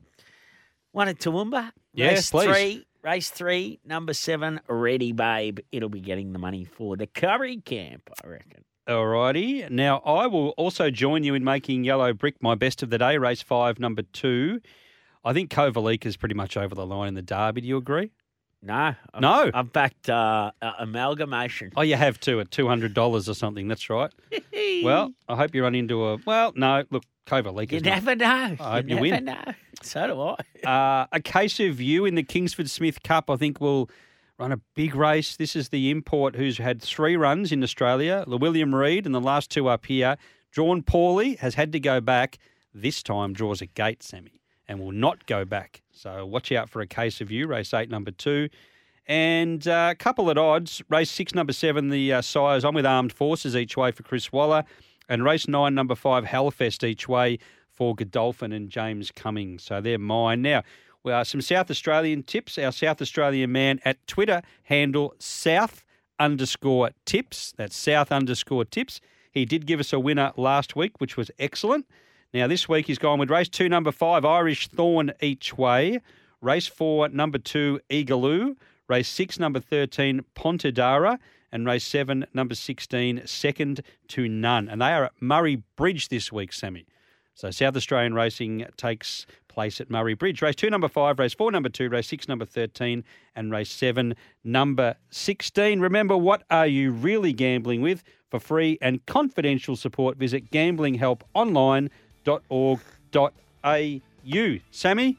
[SPEAKER 3] One at Toowoomba.
[SPEAKER 2] Yeah,
[SPEAKER 3] race
[SPEAKER 2] please.
[SPEAKER 3] three. Race three, number seven, Ready Babe. It'll be getting the money for the Curry Camp, I reckon.
[SPEAKER 2] Alrighty. Now, I will also join you in making Yellow Brick my best of the day, race five, number two. I think Kovalik is pretty much over the line in the Derby. Do you agree?
[SPEAKER 3] No. I've,
[SPEAKER 2] No.
[SPEAKER 3] I've backed uh, uh, Amalgamation.
[SPEAKER 2] Oh, you have too at $200 or something. That's right. well, I hope you run into a. Well, no, look, Kovalik
[SPEAKER 3] you
[SPEAKER 2] is not-
[SPEAKER 3] never know.
[SPEAKER 2] I hope
[SPEAKER 3] you
[SPEAKER 2] you
[SPEAKER 3] never
[SPEAKER 2] win.
[SPEAKER 3] know. So do I.
[SPEAKER 2] Uh, a case of you in the Kingsford Smith Cup, I think, will run a big race. This is the import who's had three runs in Australia, William Reed, and the last two up here. Drawn poorly, has had to go back. This time draws a gate, Sammy. And will not go back. So watch out for a case of you, race eight, number two. And uh, a couple at odds. Race six, number seven, the uh, Sires. I'm with Armed Forces each way for Chris Waller. And race nine, number five, Hellfest each way for Godolphin and James Cummings. So they're mine. Now, well, some South Australian tips. Our South Australian man at Twitter handle South underscore tips. That's South underscore tips. He did give us a winner last week, which was excellent. Now, this week he's gone with race two, number five, Irish Thorn each way. Race four, number two, Eagaloo. Race six, number 13, Pontedara. And race seven, number 16, second to none. And they are at Murray Bridge this week, Sammy. So South Australian racing takes place at Murray Bridge. Race two, number five, race four, number two, race six, number 13, and race seven, number 16. Remember, what are you really gambling with? For free and confidential support, visit gamblinghelponline.org.au. Sammy,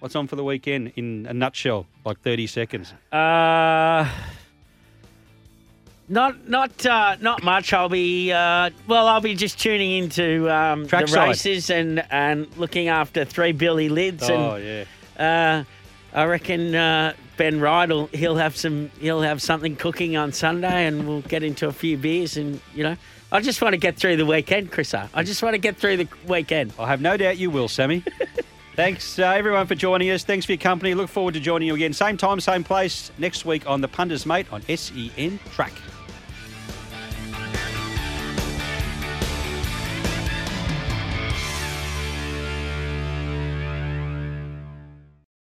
[SPEAKER 2] what's on for the weekend in a nutshell, like 30 seconds?
[SPEAKER 3] Uh, not not uh, not much. I'll be uh, well. I'll be just tuning into um, the races and and looking after three Billy lids.
[SPEAKER 2] Oh,
[SPEAKER 3] and,
[SPEAKER 2] yeah.
[SPEAKER 3] Uh, I reckon uh, Ben Wright will he'll have some he'll have something cooking on Sunday, and we'll get into a few beers. And you know, I just want to get through the weekend, Chris. I just want to get through the weekend.
[SPEAKER 2] I have no doubt you will, Sammy. Thanks, uh, everyone, for joining us. Thanks for your company. Look forward to joining you again. Same time, same place next week on The Punters Mate on SEN Track.